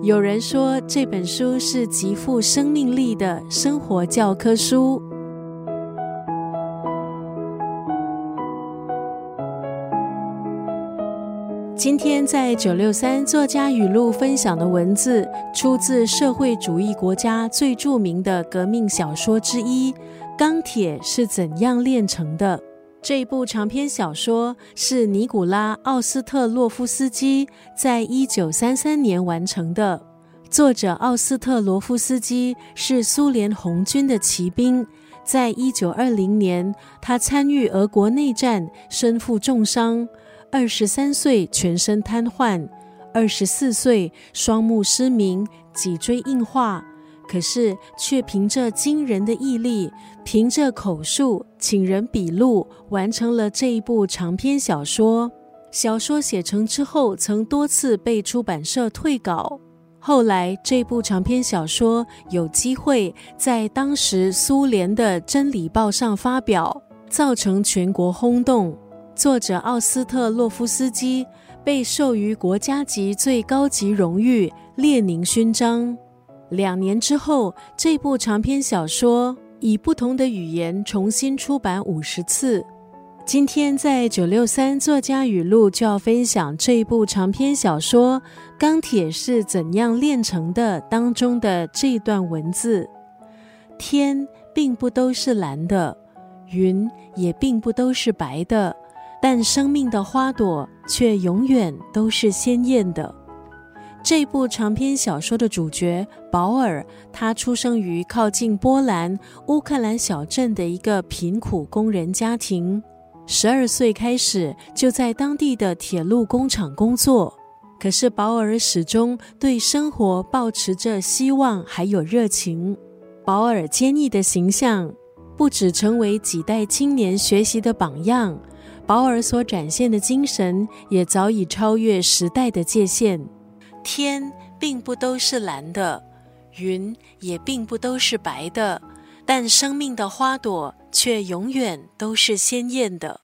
有人说这本书是极富生命力的生活教科书。今天在九六三作家语录分享的文字，出自社会主义国家最著名的革命小说之一《钢铁是怎样炼成的》。这部长篇小说是尼古拉·奥斯特洛夫斯基在一九三三年完成的。作者奥斯特罗夫斯基是苏联红军的骑兵，在一九二零年，他参与俄国内战，身负重伤，二十三岁全身瘫痪，二十四岁双目失明，脊椎硬化。可是，却凭着惊人的毅力，凭着口述，请人笔录，完成了这一部长篇小说。小说写成之后，曾多次被出版社退稿。后来，这部长篇小说有机会在当时苏联的《真理报》上发表，造成全国轰动。作者奥斯特洛夫斯基被授予国家级最高级荣誉——列宁勋章。两年之后，这部长篇小说以不同的语言重新出版五十次。今天在九六三作家语录就要分享这一部长篇小说《钢铁是怎样炼成的》当中的这段文字：天并不都是蓝的，云也并不都是白的，但生命的花朵却永远都是鲜艳的。这部长篇小说的主角保尔，他出生于靠近波兰乌克兰小镇的一个贫苦工人家庭。十二岁开始就在当地的铁路工厂工作。可是保尔始终对生活保持着希望还有热情。保尔坚毅的形象不止成为几代青年学习的榜样，保尔所展现的精神也早已超越时代的界限。天并不都是蓝的，云也并不都是白的，但生命的花朵却永远都是鲜艳的。